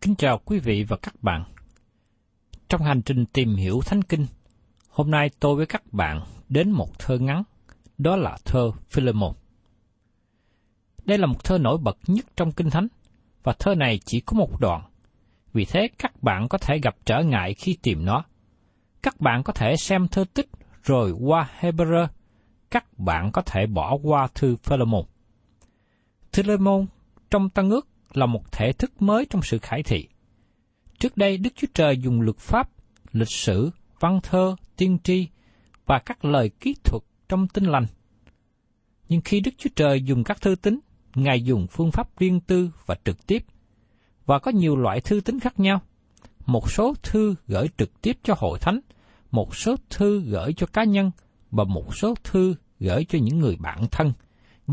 Kính chào quý vị và các bạn. Trong hành trình tìm hiểu Thánh Kinh, hôm nay tôi với các bạn đến một thơ ngắn, đó là thơ Philemon. Đây là một thơ nổi bật nhất trong Kinh Thánh, và thơ này chỉ có một đoạn. Vì thế các bạn có thể gặp trở ngại khi tìm nó. Các bạn có thể xem thơ tích rồi qua Hebrew, các bạn có thể bỏ qua thư Philemon. Philemon trong Tăng ước là một thể thức mới trong sự khải thị. Trước đây Đức Chúa Trời dùng luật pháp, lịch sử, văn thơ, tiên tri và các lời kỹ thuật trong tinh lành. Nhưng khi Đức Chúa Trời dùng các thư tín, Ngài dùng phương pháp riêng tư và trực tiếp, và có nhiều loại thư tín khác nhau. Một số thư gửi trực tiếp cho hội thánh, một số thư gửi cho cá nhân, và một số thư gửi cho những người bạn thân,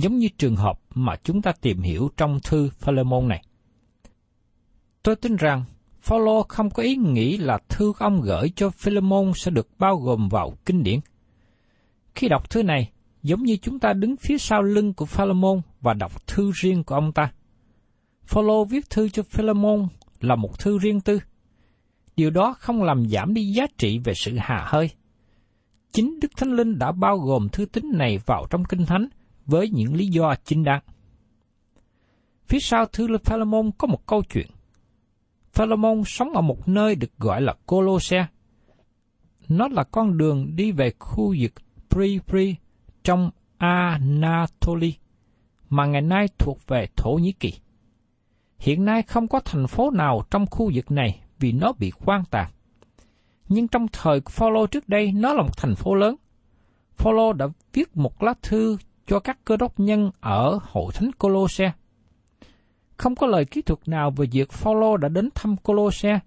giống như trường hợp mà chúng ta tìm hiểu trong thư Philemon này. Tôi tin rằng Phaolô không có ý nghĩ là thư ông gửi cho Philemon sẽ được bao gồm vào kinh điển. Khi đọc thư này, giống như chúng ta đứng phía sau lưng của Philemon và đọc thư riêng của ông ta. Phaolô viết thư cho Philemon là một thư riêng tư. Điều đó không làm giảm đi giá trị về sự hà hơi. Chính Đức Thánh Linh đã bao gồm thư tín này vào trong Kinh Thánh với những lý do chính đáng. Phía sau thư Philemon có một câu chuyện. Philemon sống ở một nơi được gọi là Colosse. Nó là con đường đi về khu vực Pri-Pri trong Anatolia, mà ngày nay thuộc về Thổ Nhĩ Kỳ. Hiện nay không có thành phố nào trong khu vực này vì nó bị quan tàn. Nhưng trong thời Phaolô trước đây, nó là một thành phố lớn. Phaolô đã viết một lá thư cho các cơ đốc nhân ở hội thánh Colosse. Không có lời kỹ thuật nào về việc Phaolô đã đến thăm Colosse,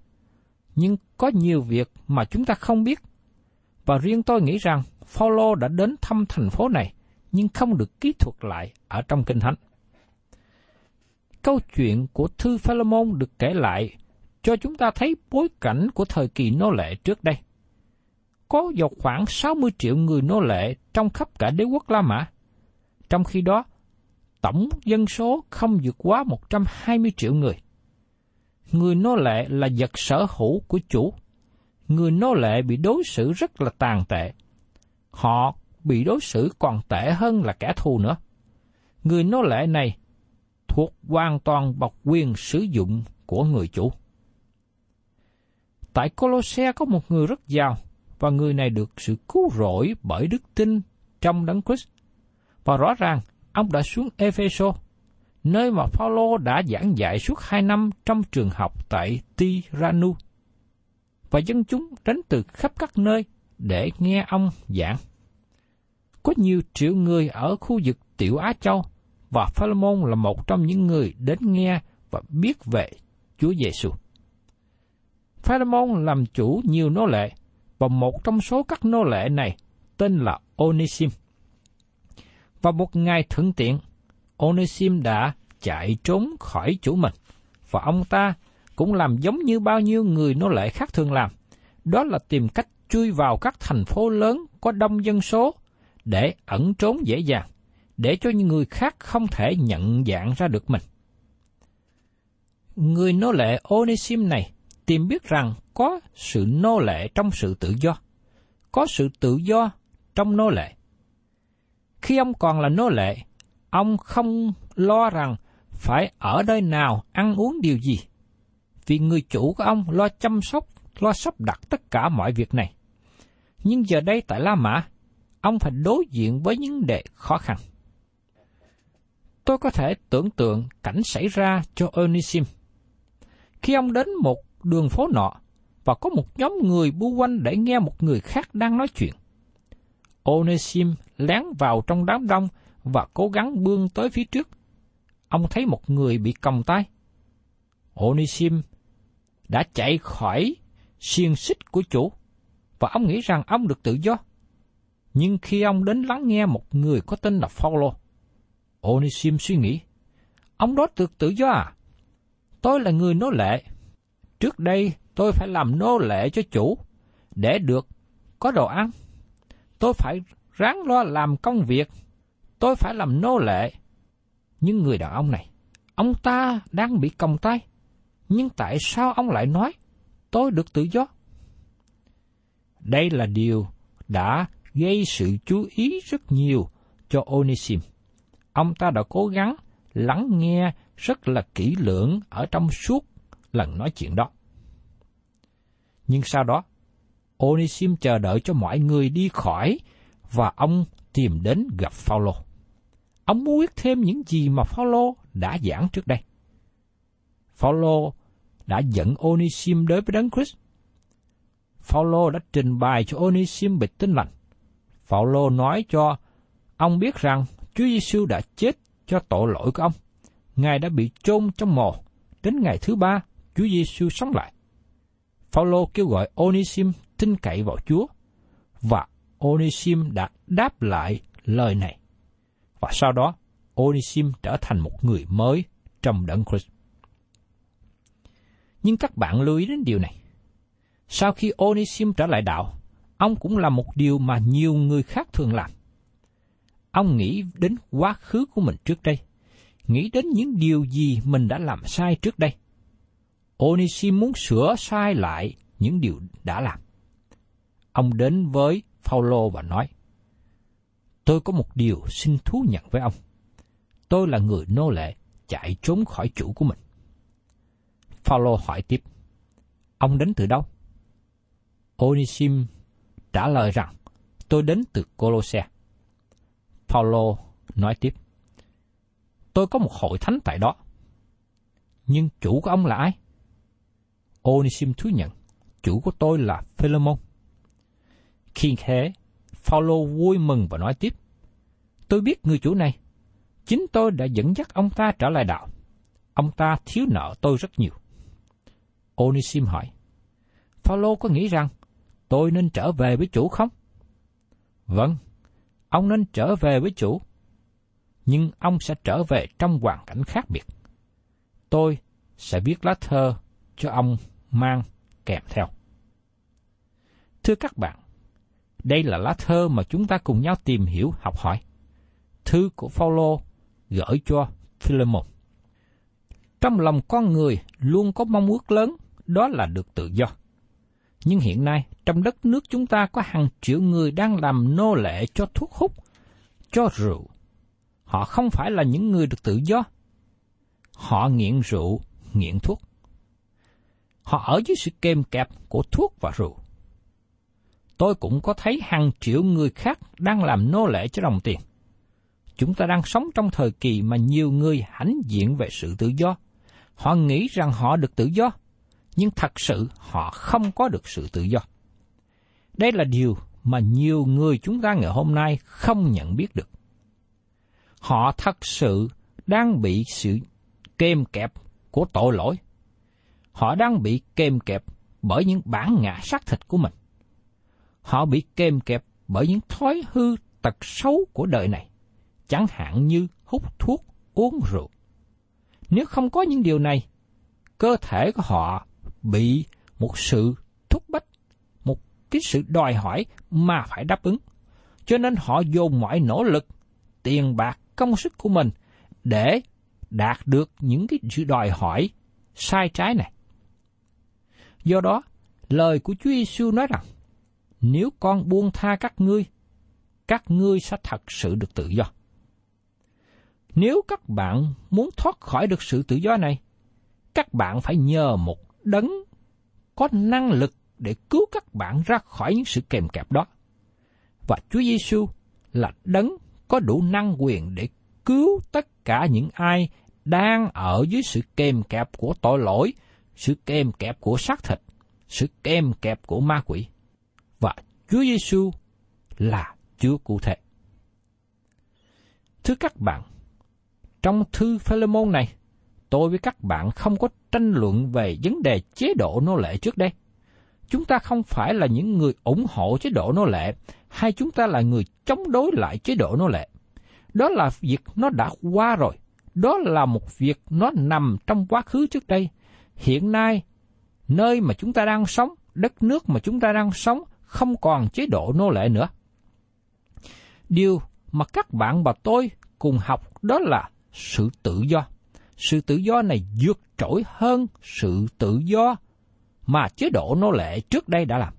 nhưng có nhiều việc mà chúng ta không biết. Và riêng tôi nghĩ rằng Phaolô đã đến thăm thành phố này, nhưng không được kỹ thuật lại ở trong kinh thánh. Câu chuyện của thư Philemon được kể lại cho chúng ta thấy bối cảnh của thời kỳ nô lệ trước đây. Có vào khoảng 60 triệu người nô lệ trong khắp cả đế quốc La Mã. Trong khi đó, tổng dân số không vượt quá 120 triệu người. Người nô lệ là vật sở hữu của chủ. Người nô lệ bị đối xử rất là tàn tệ. Họ bị đối xử còn tệ hơn là kẻ thù nữa. Người nô lệ này thuộc hoàn toàn bọc quyền sử dụng của người chủ. Tại Colosse có một người rất giàu, và người này được sự cứu rỗi bởi đức tin trong Đấng Christ. Và rõ ràng, ông đã xuống Epheso, nơi mà Phaolô đã giảng dạy suốt hai năm trong trường học tại Tiranu. Và dân chúng đến từ khắp các nơi để nghe ông giảng. Có nhiều triệu người ở khu vực Tiểu Á Châu và Philemon là một trong những người đến nghe và biết về Chúa Giêsu. Philemon làm chủ nhiều nô lệ và một trong số các nô lệ này tên là Onisim. Và một ngày thuận tiện, Onisim đã chạy trốn khỏi chủ mình, và ông ta cũng làm giống như bao nhiêu người nô lệ khác thường làm, đó là tìm cách chui vào các thành phố lớn có đông dân số để ẩn trốn dễ dàng, để cho những người khác không thể nhận dạng ra được mình. Người nô lệ Onisim này tìm biết rằng có sự nô lệ trong sự tự do, có sự tự do trong nô lệ. Khi ông còn là nô lệ, ông không lo rằng phải ở nơi nào ăn uống điều gì, vì người chủ của ông lo chăm sóc, lo sắp đặt tất cả mọi việc này. Nhưng giờ đây tại La Mã, ông phải đối diện với những đề khó khăn. Tôi có thể tưởng tượng cảnh xảy ra cho Onisim. Khi ông đến một đường phố nọ, và có một nhóm người bu quanh để nghe một người khác đang nói chuyện. Onesim lén vào trong đám đông và cố gắng bươn tới phía trước. Ông thấy một người bị cầm tay. Onesim đã chạy khỏi xiên xích của chủ và ông nghĩ rằng ông được tự do. Nhưng khi ông đến lắng nghe một người có tên là Phaolô, Onesim suy nghĩ, ông đó được tự do à? Tôi là người nô lệ. Trước đây tôi phải làm nô lệ cho chủ để được có đồ ăn. Tôi phải ráng lo làm công việc. Tôi phải làm nô lệ. Nhưng người đàn ông này, ông ta đang bị còng tay. Nhưng tại sao ông lại nói tôi được tự do? Đây là điều đã gây sự chú ý rất nhiều cho Onisim. Ông ta đã cố gắng lắng nghe rất là kỹ lưỡng ở trong suốt lần nói chuyện đó. Nhưng sau đó, Onisim chờ đợi cho mọi người đi khỏi và ông tìm đến gặp Phaolô. Ông muốn biết thêm những gì mà Phaolô đã giảng trước đây. Phaolô đã dẫn Onisim đến với Đấng Christ. Phaolô đã trình bày cho Onisim về tin lành. Phaolô nói cho ông biết rằng Chúa Giêsu đã chết cho tội lỗi của ông. Ngài đã bị chôn trong mồ. Đến ngày thứ ba, Chúa Giêsu sống lại. Phaolô kêu gọi Onisim tin cậy vào Chúa và Onisim đã đáp lại lời này. Và sau đó, Onisim trở thành một người mới trong đấng Christ. Nhưng các bạn lưu ý đến điều này. Sau khi Onisim trở lại đạo, ông cũng làm một điều mà nhiều người khác thường làm. Ông nghĩ đến quá khứ của mình trước đây, nghĩ đến những điều gì mình đã làm sai trước đây – Onisim muốn sửa sai lại những điều đã làm. Ông đến với Phaolô và nói: Tôi có một điều xin thú nhận với ông. Tôi là người nô lệ chạy trốn khỏi chủ của mình. Phaolô hỏi tiếp: Ông đến từ đâu? Onisim trả lời rằng: Tôi đến từ Colosse. Phaolô nói tiếp: Tôi có một hội thánh tại đó. Nhưng chủ của ông là ai? Onisim thú nhận, chủ của tôi là Philemon. Khi thế, Phaolô vui mừng và nói tiếp, tôi biết người chủ này, chính tôi đã dẫn dắt ông ta trở lại đạo. Ông ta thiếu nợ tôi rất nhiều. Onisim hỏi, Phaolô có nghĩ rằng tôi nên trở về với chủ không? Vâng, ông nên trở về với chủ, nhưng ông sẽ trở về trong hoàn cảnh khác biệt. Tôi sẽ viết lá thơ cho ông mang kèm theo. Thưa các bạn, đây là lá thơ mà chúng ta cùng nhau tìm hiểu, học hỏi. Thư của Phaolô gửi cho Philemon. Trong lòng con người luôn có mong ước lớn, đó là được tự do. Nhưng hiện nay, trong đất nước chúng ta có hàng triệu người đang làm nô lệ cho thuốc hút, cho rượu. Họ không phải là những người được tự do. Họ nghiện rượu, nghiện thuốc. Họ ở dưới sự kềm kẹp của thuốc và rượu. Tôi cũng có thấy hàng triệu người khác đang làm nô lệ cho đồng tiền. Chúng ta đang sống trong thời kỳ mà nhiều người hãnh diện về sự tự do. Họ nghĩ rằng họ được tự do, nhưng thật sự họ không có được sự tự do. Đây là điều mà nhiều người chúng ta ngày hôm nay không nhận biết được. Họ thật sự đang bị sự kềm kẹp của tội lỗi. Họ đang bị kèm kẹp bởi những bản ngã xác thịt của mình. Họ bị kèm kẹp bởi những thói hư tật xấu của đời này, chẳng hạn như hút thuốc, uống rượu. Nếu không có những điều này, cơ thể của họ bị một sự thúc bách, một cái sự đòi hỏi mà phải đáp ứng. Cho nên họ dồn mọi nỗ lực, tiền bạc, công sức của mình để đạt được những cái sự đòi hỏi sai trái này. Do đó, lời của Chúa Giêsu nói rằng, nếu con buông tha các ngươi, các ngươi sẽ thật sự được tự do. Nếu các bạn muốn thoát khỏi được sự tự do này, các bạn phải nhờ một đấng có năng lực để cứu các bạn ra khỏi những sự kèm kẹp đó. Và Chúa Giêsu là đấng có đủ năng quyền để cứu tất cả những ai đang ở dưới sự kèm kẹp của tội lỗi, sự kèm kẹp của xác thịt, sự kèm kẹp của ma quỷ. Và Chúa Giêsu là Chúa cụ thể. Thưa các bạn, trong thư Philemon này, tôi với các bạn không có tranh luận về vấn đề chế độ nô lệ trước đây. Chúng ta không phải là những người ủng hộ chế độ nô lệ, hay chúng ta là người chống đối lại chế độ nô lệ. Đó là việc nó đã qua rồi. Đó là một việc nó nằm trong quá khứ trước đây. Hiện nay, nơi mà chúng ta đang sống, đất nước mà chúng ta đang sống không còn chế độ nô lệ nữa. Điều mà các bạn và tôi cùng học đó là sự tự do. Sự tự do này vượt trội hơn sự tự do mà chế độ nô lệ trước đây đã làm.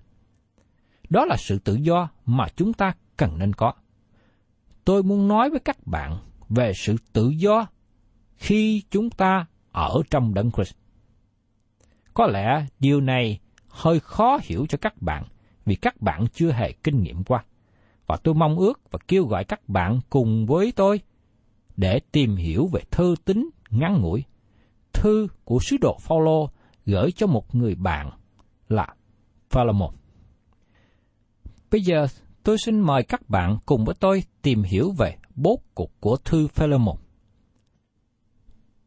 Đó là sự tự do mà chúng ta cần nên có. Tôi muốn nói với các bạn về sự tự do khi chúng ta ở trong đấng Christ. Có lẽ điều này hơi khó hiểu cho các bạn vì các bạn chưa hề kinh nghiệm qua. Và tôi mong ước và kêu gọi các bạn cùng với tôi để tìm hiểu về thư tín ngắn ngủi. Thư của sứ đồ Phaolô gửi cho một người bạn là Philemon. Bây giờ tôi xin mời các bạn cùng với tôi tìm hiểu về bố cục của thư Philemon.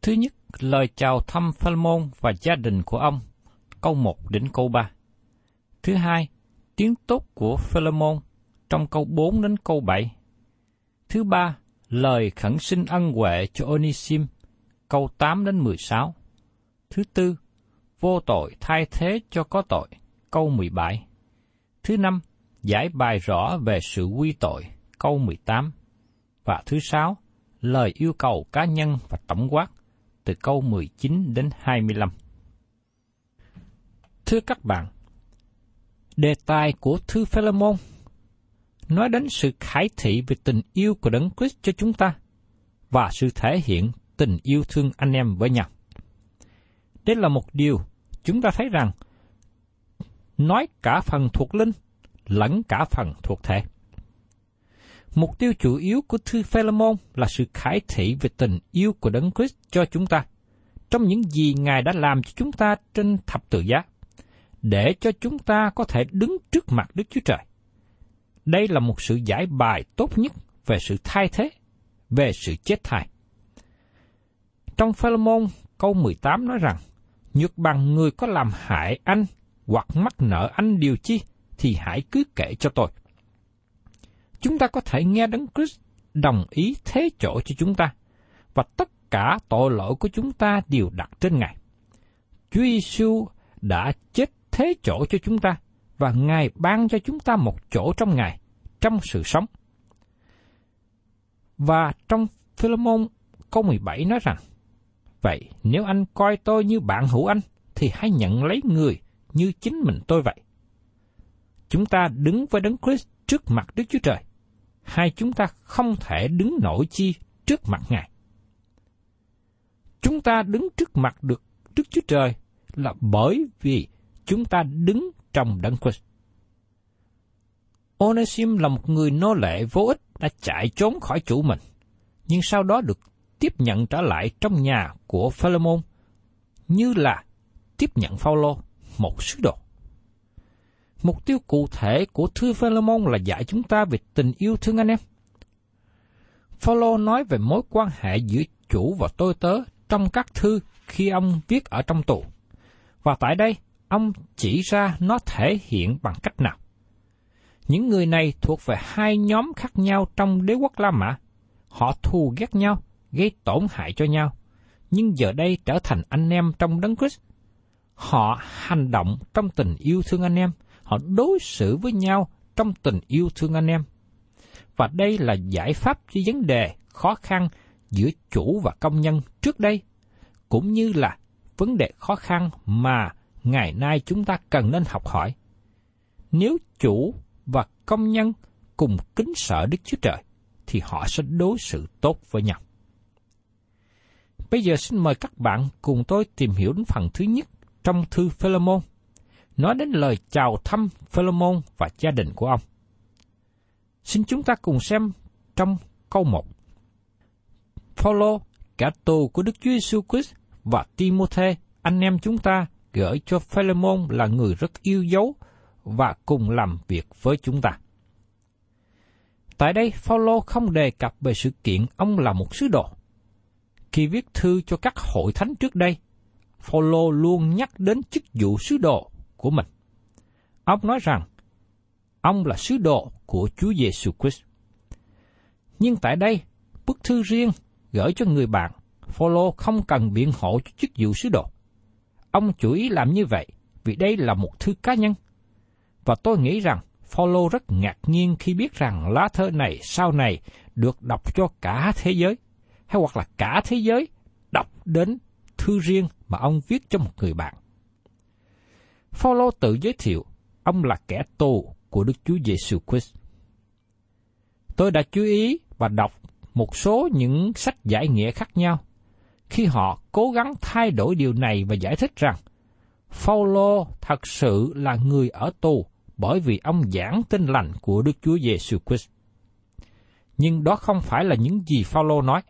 Thứ nhất, lời chào thăm Philemon và gia đình của ông, câu 1 đến câu 3. Thứ hai, tiếng tốt của Philemon trong câu 4 đến câu 7. Thứ ba, lời khẩn xin ân huệ cho Onisim, câu 8 đến 16. Thứ tư, vô tội thay thế cho có tội, câu 17. Thứ năm, giải bài rõ về sự quy tội, câu 18. Và thứ sáu, lời yêu cầu cá nhân và tổng quát, từ câu 19 đến 25. Thưa các bạn, đề tài của thư Philemon nói đến sự khải thị về tình yêu của Đấng Christ cho chúng ta và sự thể hiện tình yêu thương anh em với nhau. Đây là một điều chúng ta thấy rằng nói cả phần thuộc linh lẫn cả phần thuộc thể. Mục tiêu chủ yếu của thư Philemon là sự khải thị về tình yêu của Đấng Christ cho chúng ta, trong những gì Ngài đã làm cho chúng ta trên thập tự giá, để cho chúng ta có thể đứng trước mặt Đức Chúa Trời. Đây là một sự giải bài tốt nhất về sự thay thế, về sự chết thai. Trong Philemon câu 18 nói rằng, nhược bằng người có làm hại anh hoặc mắc nợ anh điều chi, thì hãy cứ kể cho tôi chúng ta có thể nghe Đấng Christ đồng ý thế chỗ cho chúng ta, và tất cả tội lỗi của chúng ta đều đặt trên Ngài. Chúa Giêsu đã chết thế chỗ cho chúng ta, và Ngài ban cho chúng ta một chỗ trong Ngài, trong sự sống. Và trong Philemon câu 17 nói rằng, Vậy nếu anh coi tôi như bạn hữu anh, thì hãy nhận lấy người như chính mình tôi vậy. Chúng ta đứng với Đấng Christ trước mặt Đức Chúa Trời hai chúng ta không thể đứng nổi chi trước mặt Ngài. Chúng ta đứng trước mặt được Đức Chúa Trời là bởi vì chúng ta đứng trong đấng Christ. Onesim là một người nô lệ vô ích đã chạy trốn khỏi chủ mình, nhưng sau đó được tiếp nhận trở lại trong nhà của Philemon như là tiếp nhận Phaolô, một sứ đồ. Mục tiêu cụ thể của thư Philemon là dạy chúng ta về tình yêu thương anh em. Phaolô nói về mối quan hệ giữa chủ và tôi tớ trong các thư khi ông viết ở trong tù. Và tại đây, ông chỉ ra nó thể hiện bằng cách nào. Những người này thuộc về hai nhóm khác nhau trong đế quốc La Mã. Họ thù ghét nhau, gây tổn hại cho nhau, nhưng giờ đây trở thành anh em trong đấng Christ. Họ hành động trong tình yêu thương anh em, họ đối xử với nhau trong tình yêu thương anh em. Và đây là giải pháp cho vấn đề khó khăn giữa chủ và công nhân trước đây, cũng như là vấn đề khó khăn mà ngày nay chúng ta cần nên học hỏi. Nếu chủ và công nhân cùng kính sợ Đức Chúa Trời, thì họ sẽ đối xử tốt với nhau. Bây giờ xin mời các bạn cùng tôi tìm hiểu đến phần thứ nhất trong thư Philemon, nói đến lời chào thăm Philemon và gia đình của ông. Xin chúng ta cùng xem trong câu 1. Phaolô, cả tù của Đức Chúa Giêsu Christ và Timôthê, anh em chúng ta gửi cho Philemon là người rất yêu dấu và cùng làm việc với chúng ta. Tại đây, Phaolô không đề cập về sự kiện ông là một sứ đồ. Khi viết thư cho các hội thánh trước đây, Phaolô luôn nhắc đến chức vụ sứ đồ của mình. Ông nói rằng, ông là sứ đồ của Chúa Giêsu Christ. Nhưng tại đây, bức thư riêng gửi cho người bạn, Phaolô không cần biện hộ cho chức vụ sứ đồ. Ông chủ ý làm như vậy vì đây là một thư cá nhân. Và tôi nghĩ rằng Phaolô rất ngạc nhiên khi biết rằng lá thơ này sau này được đọc cho cả thế giới, hay hoặc là cả thế giới đọc đến thư riêng mà ông viết cho một người bạn. Phaolô tự giới thiệu, ông là kẻ tù của Đức Chúa Giêsu Christ. Tôi đã chú ý và đọc một số những sách giải nghĩa khác nhau khi họ cố gắng thay đổi điều này và giải thích rằng, Phaolô thật sự là người ở tù bởi vì ông giảng tin lành của Đức Chúa Giêsu Christ. Nhưng đó không phải là những gì Phaolô nói.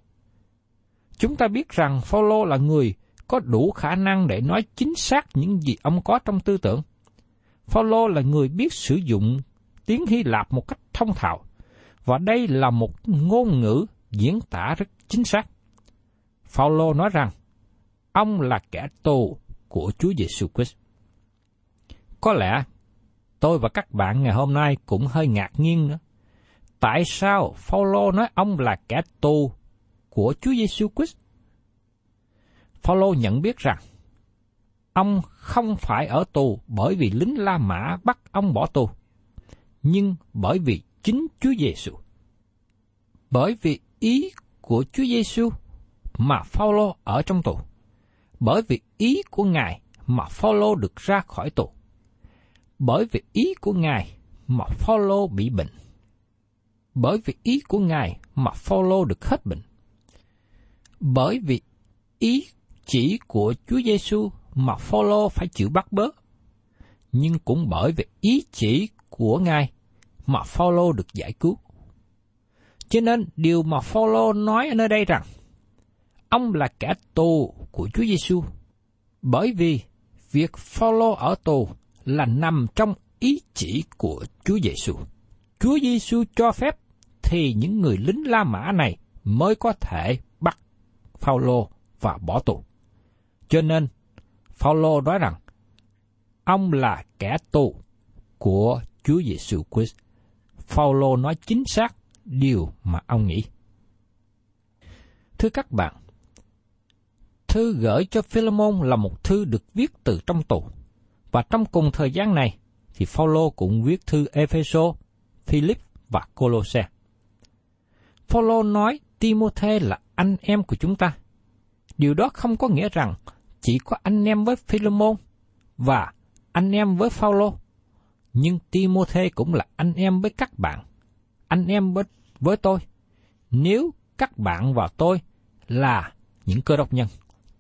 Chúng ta biết rằng Phaolô là người có đủ khả năng để nói chính xác những gì ông có trong tư tưởng. Phaolô là người biết sử dụng tiếng Hy Lạp một cách thông thạo, và đây là một ngôn ngữ diễn tả rất chính xác. Phaolô nói rằng, ông là kẻ tù của Chúa Giêsu Christ. Có lẽ tôi và các bạn ngày hôm nay cũng hơi ngạc nhiên nữa. Tại sao Phaolô nói ông là kẻ tù của Chúa Giêsu Christ? Phaolô nhận biết rằng ông không phải ở tù bởi vì lính La Mã bắt ông bỏ tù, nhưng bởi vì chính Chúa Giêsu. Bởi vì ý của Chúa Giêsu mà Phaolô ở trong tù. Bởi vì ý của Ngài mà Phaolô được ra khỏi tù. Bởi vì ý của Ngài mà Phaolô bị bệnh. Bởi vì ý của Ngài mà Phaolô được hết bệnh. Bởi vì ý chỉ của Chúa Giêsu mà Phaolô phải chịu bắt bớ. Nhưng cũng bởi vì ý chỉ của Ngài mà Phaolô được giải cứu. Cho nên điều mà Phaolô nói ở nơi đây rằng ông là kẻ tù của Chúa Giêsu, bởi vì việc Phaolô ở tù là nằm trong ý chỉ của Chúa Giêsu. Chúa Giêsu cho phép thì những người lính La Mã này mới có thể bắt Phaolô và bỏ tù. Cho nên Phaolô nói rằng ông là kẻ tù của Chúa Giêsu Christ. Phaolô nói chính xác điều mà ông nghĩ. Thưa các bạn, thư gửi cho Philemon là một thư được viết từ trong tù. Và trong cùng thời gian này, thì Phaolô cũng viết thư Epheso, Philip và Colosse. Phaolô nói Timôthê là anh em của chúng ta. Điều đó không có nghĩa rằng chỉ có anh em với Philemon và anh em với Phaolô, nhưng Timôthê cũng là anh em với các bạn, anh em với, với tôi. Nếu các bạn và tôi là những cơ đốc nhân,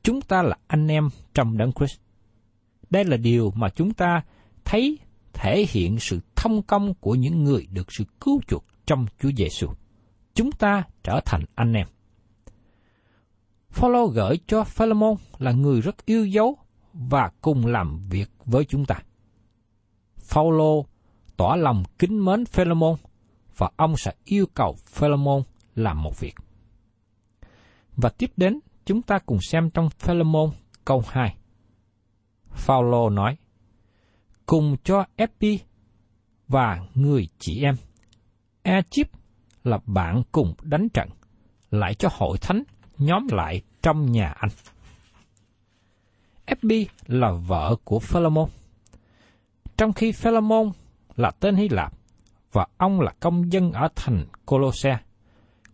chúng ta là anh em trong đấng Christ. Đây là điều mà chúng ta thấy thể hiện sự thông công của những người được sự cứu chuộc trong Chúa Giêsu. Chúng ta trở thành anh em. Phaolô gửi cho Philemon là người rất yêu dấu và cùng làm việc với chúng ta. Phaolô tỏ lòng kính mến Philemon và ông sẽ yêu cầu Philemon làm một việc. Và tiếp đến, chúng ta cùng xem trong Philemon câu 2. Phaolô nói: Cùng cho Epi và người chị em Egypt là bạn cùng đánh trận, lại cho hội thánh nhóm lại trong nhà anh. Epi là vợ của Philemon. Trong khi Philemon là tên Hy Lạp và ông là công dân ở thành Colosse,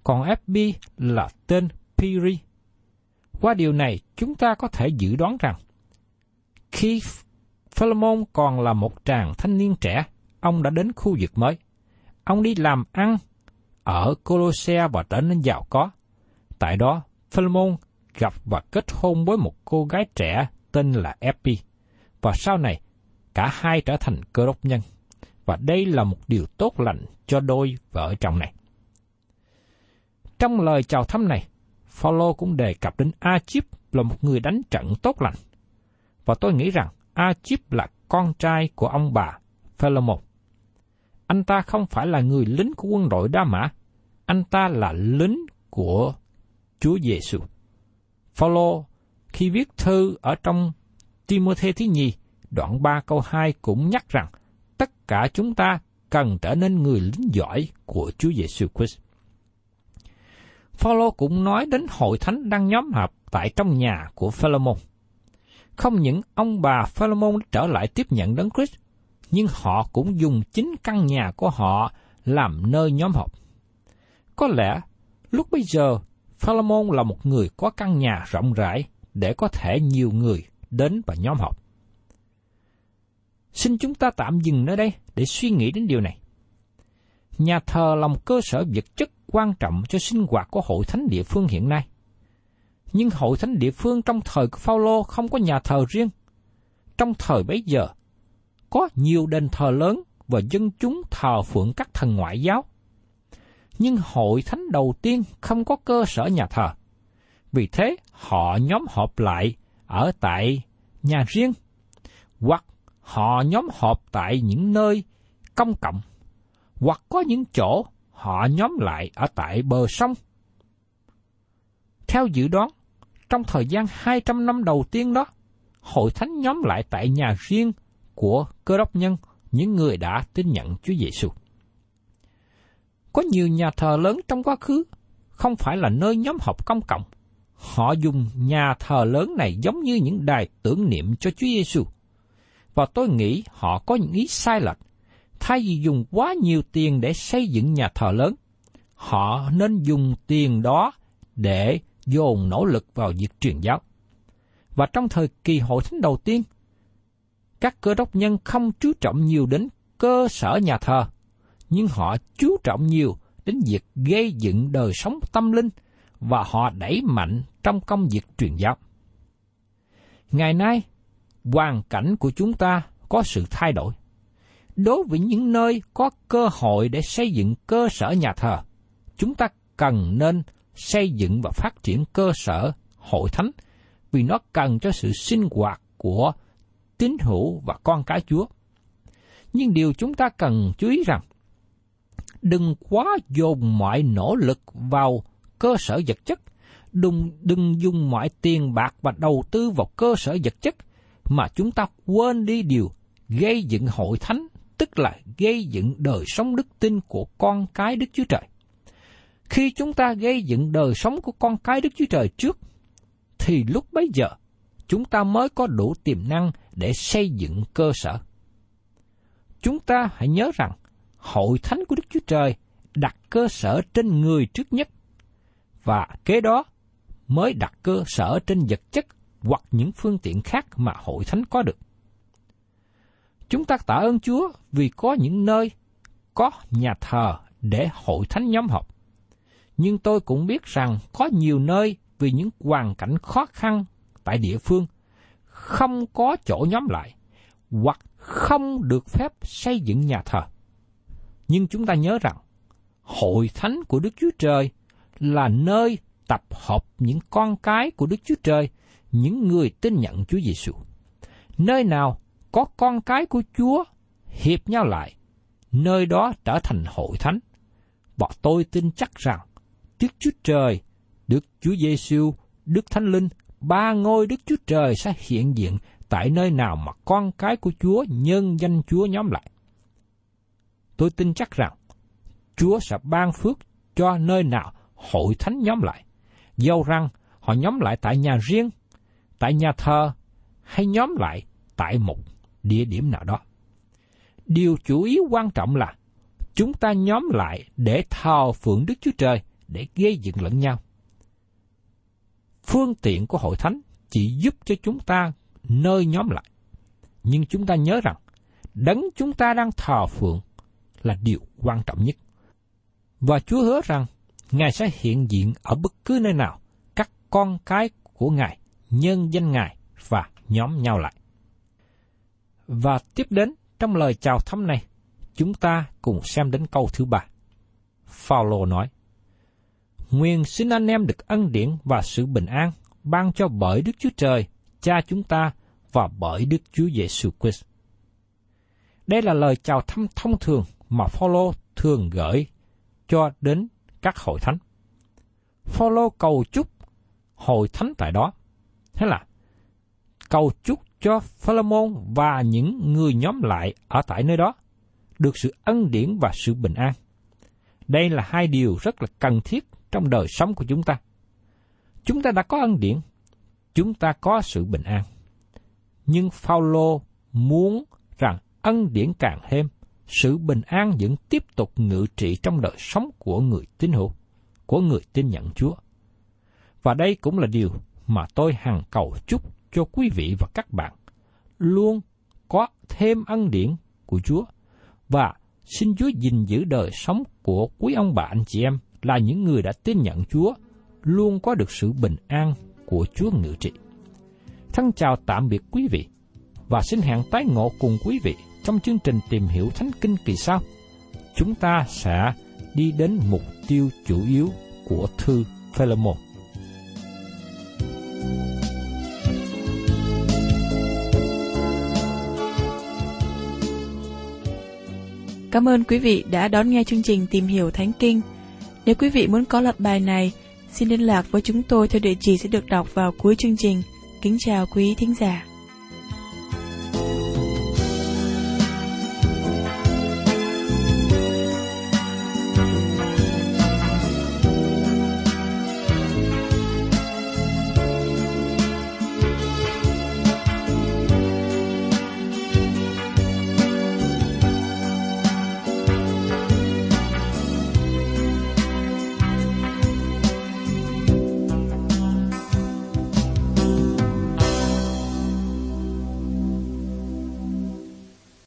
còn Epi là tên Piri. Qua điều này, chúng ta có thể dự đoán rằng khi Philemon còn là một chàng thanh niên trẻ, ông đã đến khu vực mới. Ông đi làm ăn ở Colosse và trở nên giàu có. Tại đó, Philemon gặp và kết hôn với một cô gái trẻ tên là Epi, và sau này cả hai trở thành cơ đốc nhân. Và đây là một điều tốt lành cho đôi vợ chồng này. Trong lời chào thăm này, Phaolô cũng đề cập đến A-chip là một người đánh trận tốt lành. Và tôi nghĩ rằng A-chip là con trai của ông bà Philemon. Anh ta không phải là người lính của quân đội Đa Mã, anh ta là lính của Chúa Giêsu. Phaolô khi viết thư ở trong Timôthê thứ nhì, đoạn 3 câu 2 cũng nhắc rằng tất cả chúng ta cần trở nên người lính giỏi của Chúa Giêsu Christ. Phaolô cũng nói đến hội thánh đang nhóm họp tại trong nhà của Philemon. Không những ông bà Philemon trở lại tiếp nhận đấng Christ, nhưng họ cũng dùng chính căn nhà của họ làm nơi nhóm họp. Có lẽ lúc bây giờ Philemon là một người có căn nhà rộng rãi để có thể nhiều người đến và nhóm họp. Xin chúng ta tạm dừng nơi đây để suy nghĩ đến điều này. Nhà thờ là một cơ sở vật chất quan trọng cho sinh hoạt của hội thánh địa phương hiện nay. Nhưng hội thánh địa phương trong thời của Phaolô không có nhà thờ riêng. Trong thời bấy giờ, có nhiều đền thờ lớn và dân chúng thờ phượng các thần ngoại giáo. Nhưng hội thánh đầu tiên không có cơ sở nhà thờ. Vì thế, họ nhóm họp lại ở tại nhà riêng, hoặc họ nhóm họp tại những nơi công cộng, hoặc có những chỗ họ nhóm lại ở tại bờ sông. Theo dự đoán, trong thời gian 200 năm đầu tiên đó, hội thánh nhóm lại tại nhà riêng của cơ đốc nhân, những người đã tin nhận Chúa Giêsu. Có nhiều nhà thờ lớn trong quá khứ, không phải là nơi nhóm họp công cộng. Họ dùng nhà thờ lớn này giống như những đài tưởng niệm cho Chúa Giêsu. Và tôi nghĩ họ có những ý sai lệch thay vì dùng quá nhiều tiền để xây dựng nhà thờ lớn, họ nên dùng tiền đó để dồn nỗ lực vào việc truyền giáo. Và trong thời kỳ hội thánh đầu tiên, các cơ đốc nhân không chú trọng nhiều đến cơ sở nhà thờ, nhưng họ chú trọng nhiều đến việc gây dựng đời sống tâm linh và họ đẩy mạnh trong công việc truyền giáo. Ngày nay, hoàn cảnh của chúng ta có sự thay đổi đối với những nơi có cơ hội để xây dựng cơ sở nhà thờ, chúng ta cần nên xây dựng và phát triển cơ sở hội thánh vì nó cần cho sự sinh hoạt của tín hữu và con cái Chúa. Nhưng điều chúng ta cần chú ý rằng, đừng quá dồn mọi nỗ lực vào cơ sở vật chất, đừng, đừng dùng mọi tiền bạc và đầu tư vào cơ sở vật chất, mà chúng ta quên đi điều gây dựng hội thánh tức là gây dựng đời sống đức tin của con cái Đức Chúa Trời. Khi chúng ta gây dựng đời sống của con cái Đức Chúa Trời trước, thì lúc bấy giờ chúng ta mới có đủ tiềm năng để xây dựng cơ sở. Chúng ta hãy nhớ rằng, hội thánh của Đức Chúa Trời đặt cơ sở trên người trước nhất, và kế đó mới đặt cơ sở trên vật chất hoặc những phương tiện khác mà hội thánh có được. Chúng ta tạ ơn Chúa vì có những nơi có nhà thờ để hội thánh nhóm họp. Nhưng tôi cũng biết rằng có nhiều nơi vì những hoàn cảnh khó khăn tại địa phương không có chỗ nhóm lại, hoặc không được phép xây dựng nhà thờ. Nhưng chúng ta nhớ rằng, hội thánh của Đức Chúa Trời là nơi tập hợp những con cái của Đức Chúa Trời, những người tin nhận Chúa Giêsu. Nơi nào có con cái của Chúa hiệp nhau lại, nơi đó trở thành hội thánh. Và tôi tin chắc rằng Đức Chúa Trời, Đức Chúa Giêsu, Đức Thánh Linh, ba ngôi Đức Chúa Trời sẽ hiện diện tại nơi nào mà con cái của Chúa nhân danh Chúa nhóm lại. Tôi tin chắc rằng Chúa sẽ ban phước cho nơi nào hội thánh nhóm lại. Dâu rằng họ nhóm lại tại nhà riêng, tại nhà thờ hay nhóm lại tại một địa điểm nào đó. Điều chủ yếu quan trọng là chúng ta nhóm lại để thờ phượng Đức Chúa Trời, để gây dựng lẫn nhau. Phương tiện của hội thánh chỉ giúp cho chúng ta nơi nhóm lại. Nhưng chúng ta nhớ rằng, đấng chúng ta đang thờ phượng là điều quan trọng nhất. Và Chúa hứa rằng, Ngài sẽ hiện diện ở bất cứ nơi nào, các con cái của Ngài, nhân danh Ngài và nhóm nhau lại. Và tiếp đến trong lời chào thăm này, chúng ta cùng xem đến câu thứ ba. Phaolô nói: Nguyện xin anh em được ân điển và sự bình an ban cho bởi Đức Chúa Trời, Cha chúng ta và bởi Đức Chúa Giêsu Christ. Đây là lời chào thăm thông thường mà Phaolô thường gửi cho đến các hội thánh. Phaolô cầu chúc hội thánh tại đó. Thế là cầu chúc cho Philemon và những người nhóm lại ở tại nơi đó được sự ân điển và sự bình an. Đây là hai điều rất là cần thiết trong đời sống của chúng ta. Chúng ta đã có ân điển, chúng ta có sự bình an. Nhưng Phaolô muốn rằng ân điển càng thêm, sự bình an vẫn tiếp tục ngự trị trong đời sống của người tín hữu, của người tin nhận Chúa. Và đây cũng là điều mà tôi hằng cầu chúc cho quý vị và các bạn luôn có thêm ân điển của Chúa và xin Chúa gìn giữ đời sống của quý ông bà anh chị em là những người đã tin nhận Chúa luôn có được sự bình an của Chúa ngự trị. Thân chào tạm biệt quý vị và xin hẹn tái ngộ cùng quý vị trong chương trình tìm hiểu Thánh Kinh kỳ sau. Chúng ta sẽ đi đến mục tiêu chủ yếu của thư Philemon. Cảm ơn quý vị đã đón nghe chương trình Tìm hiểu Thánh Kinh. Nếu quý vị muốn có loạt bài này, xin liên lạc với chúng tôi theo địa chỉ sẽ được đọc vào cuối chương trình. Kính chào quý thính giả.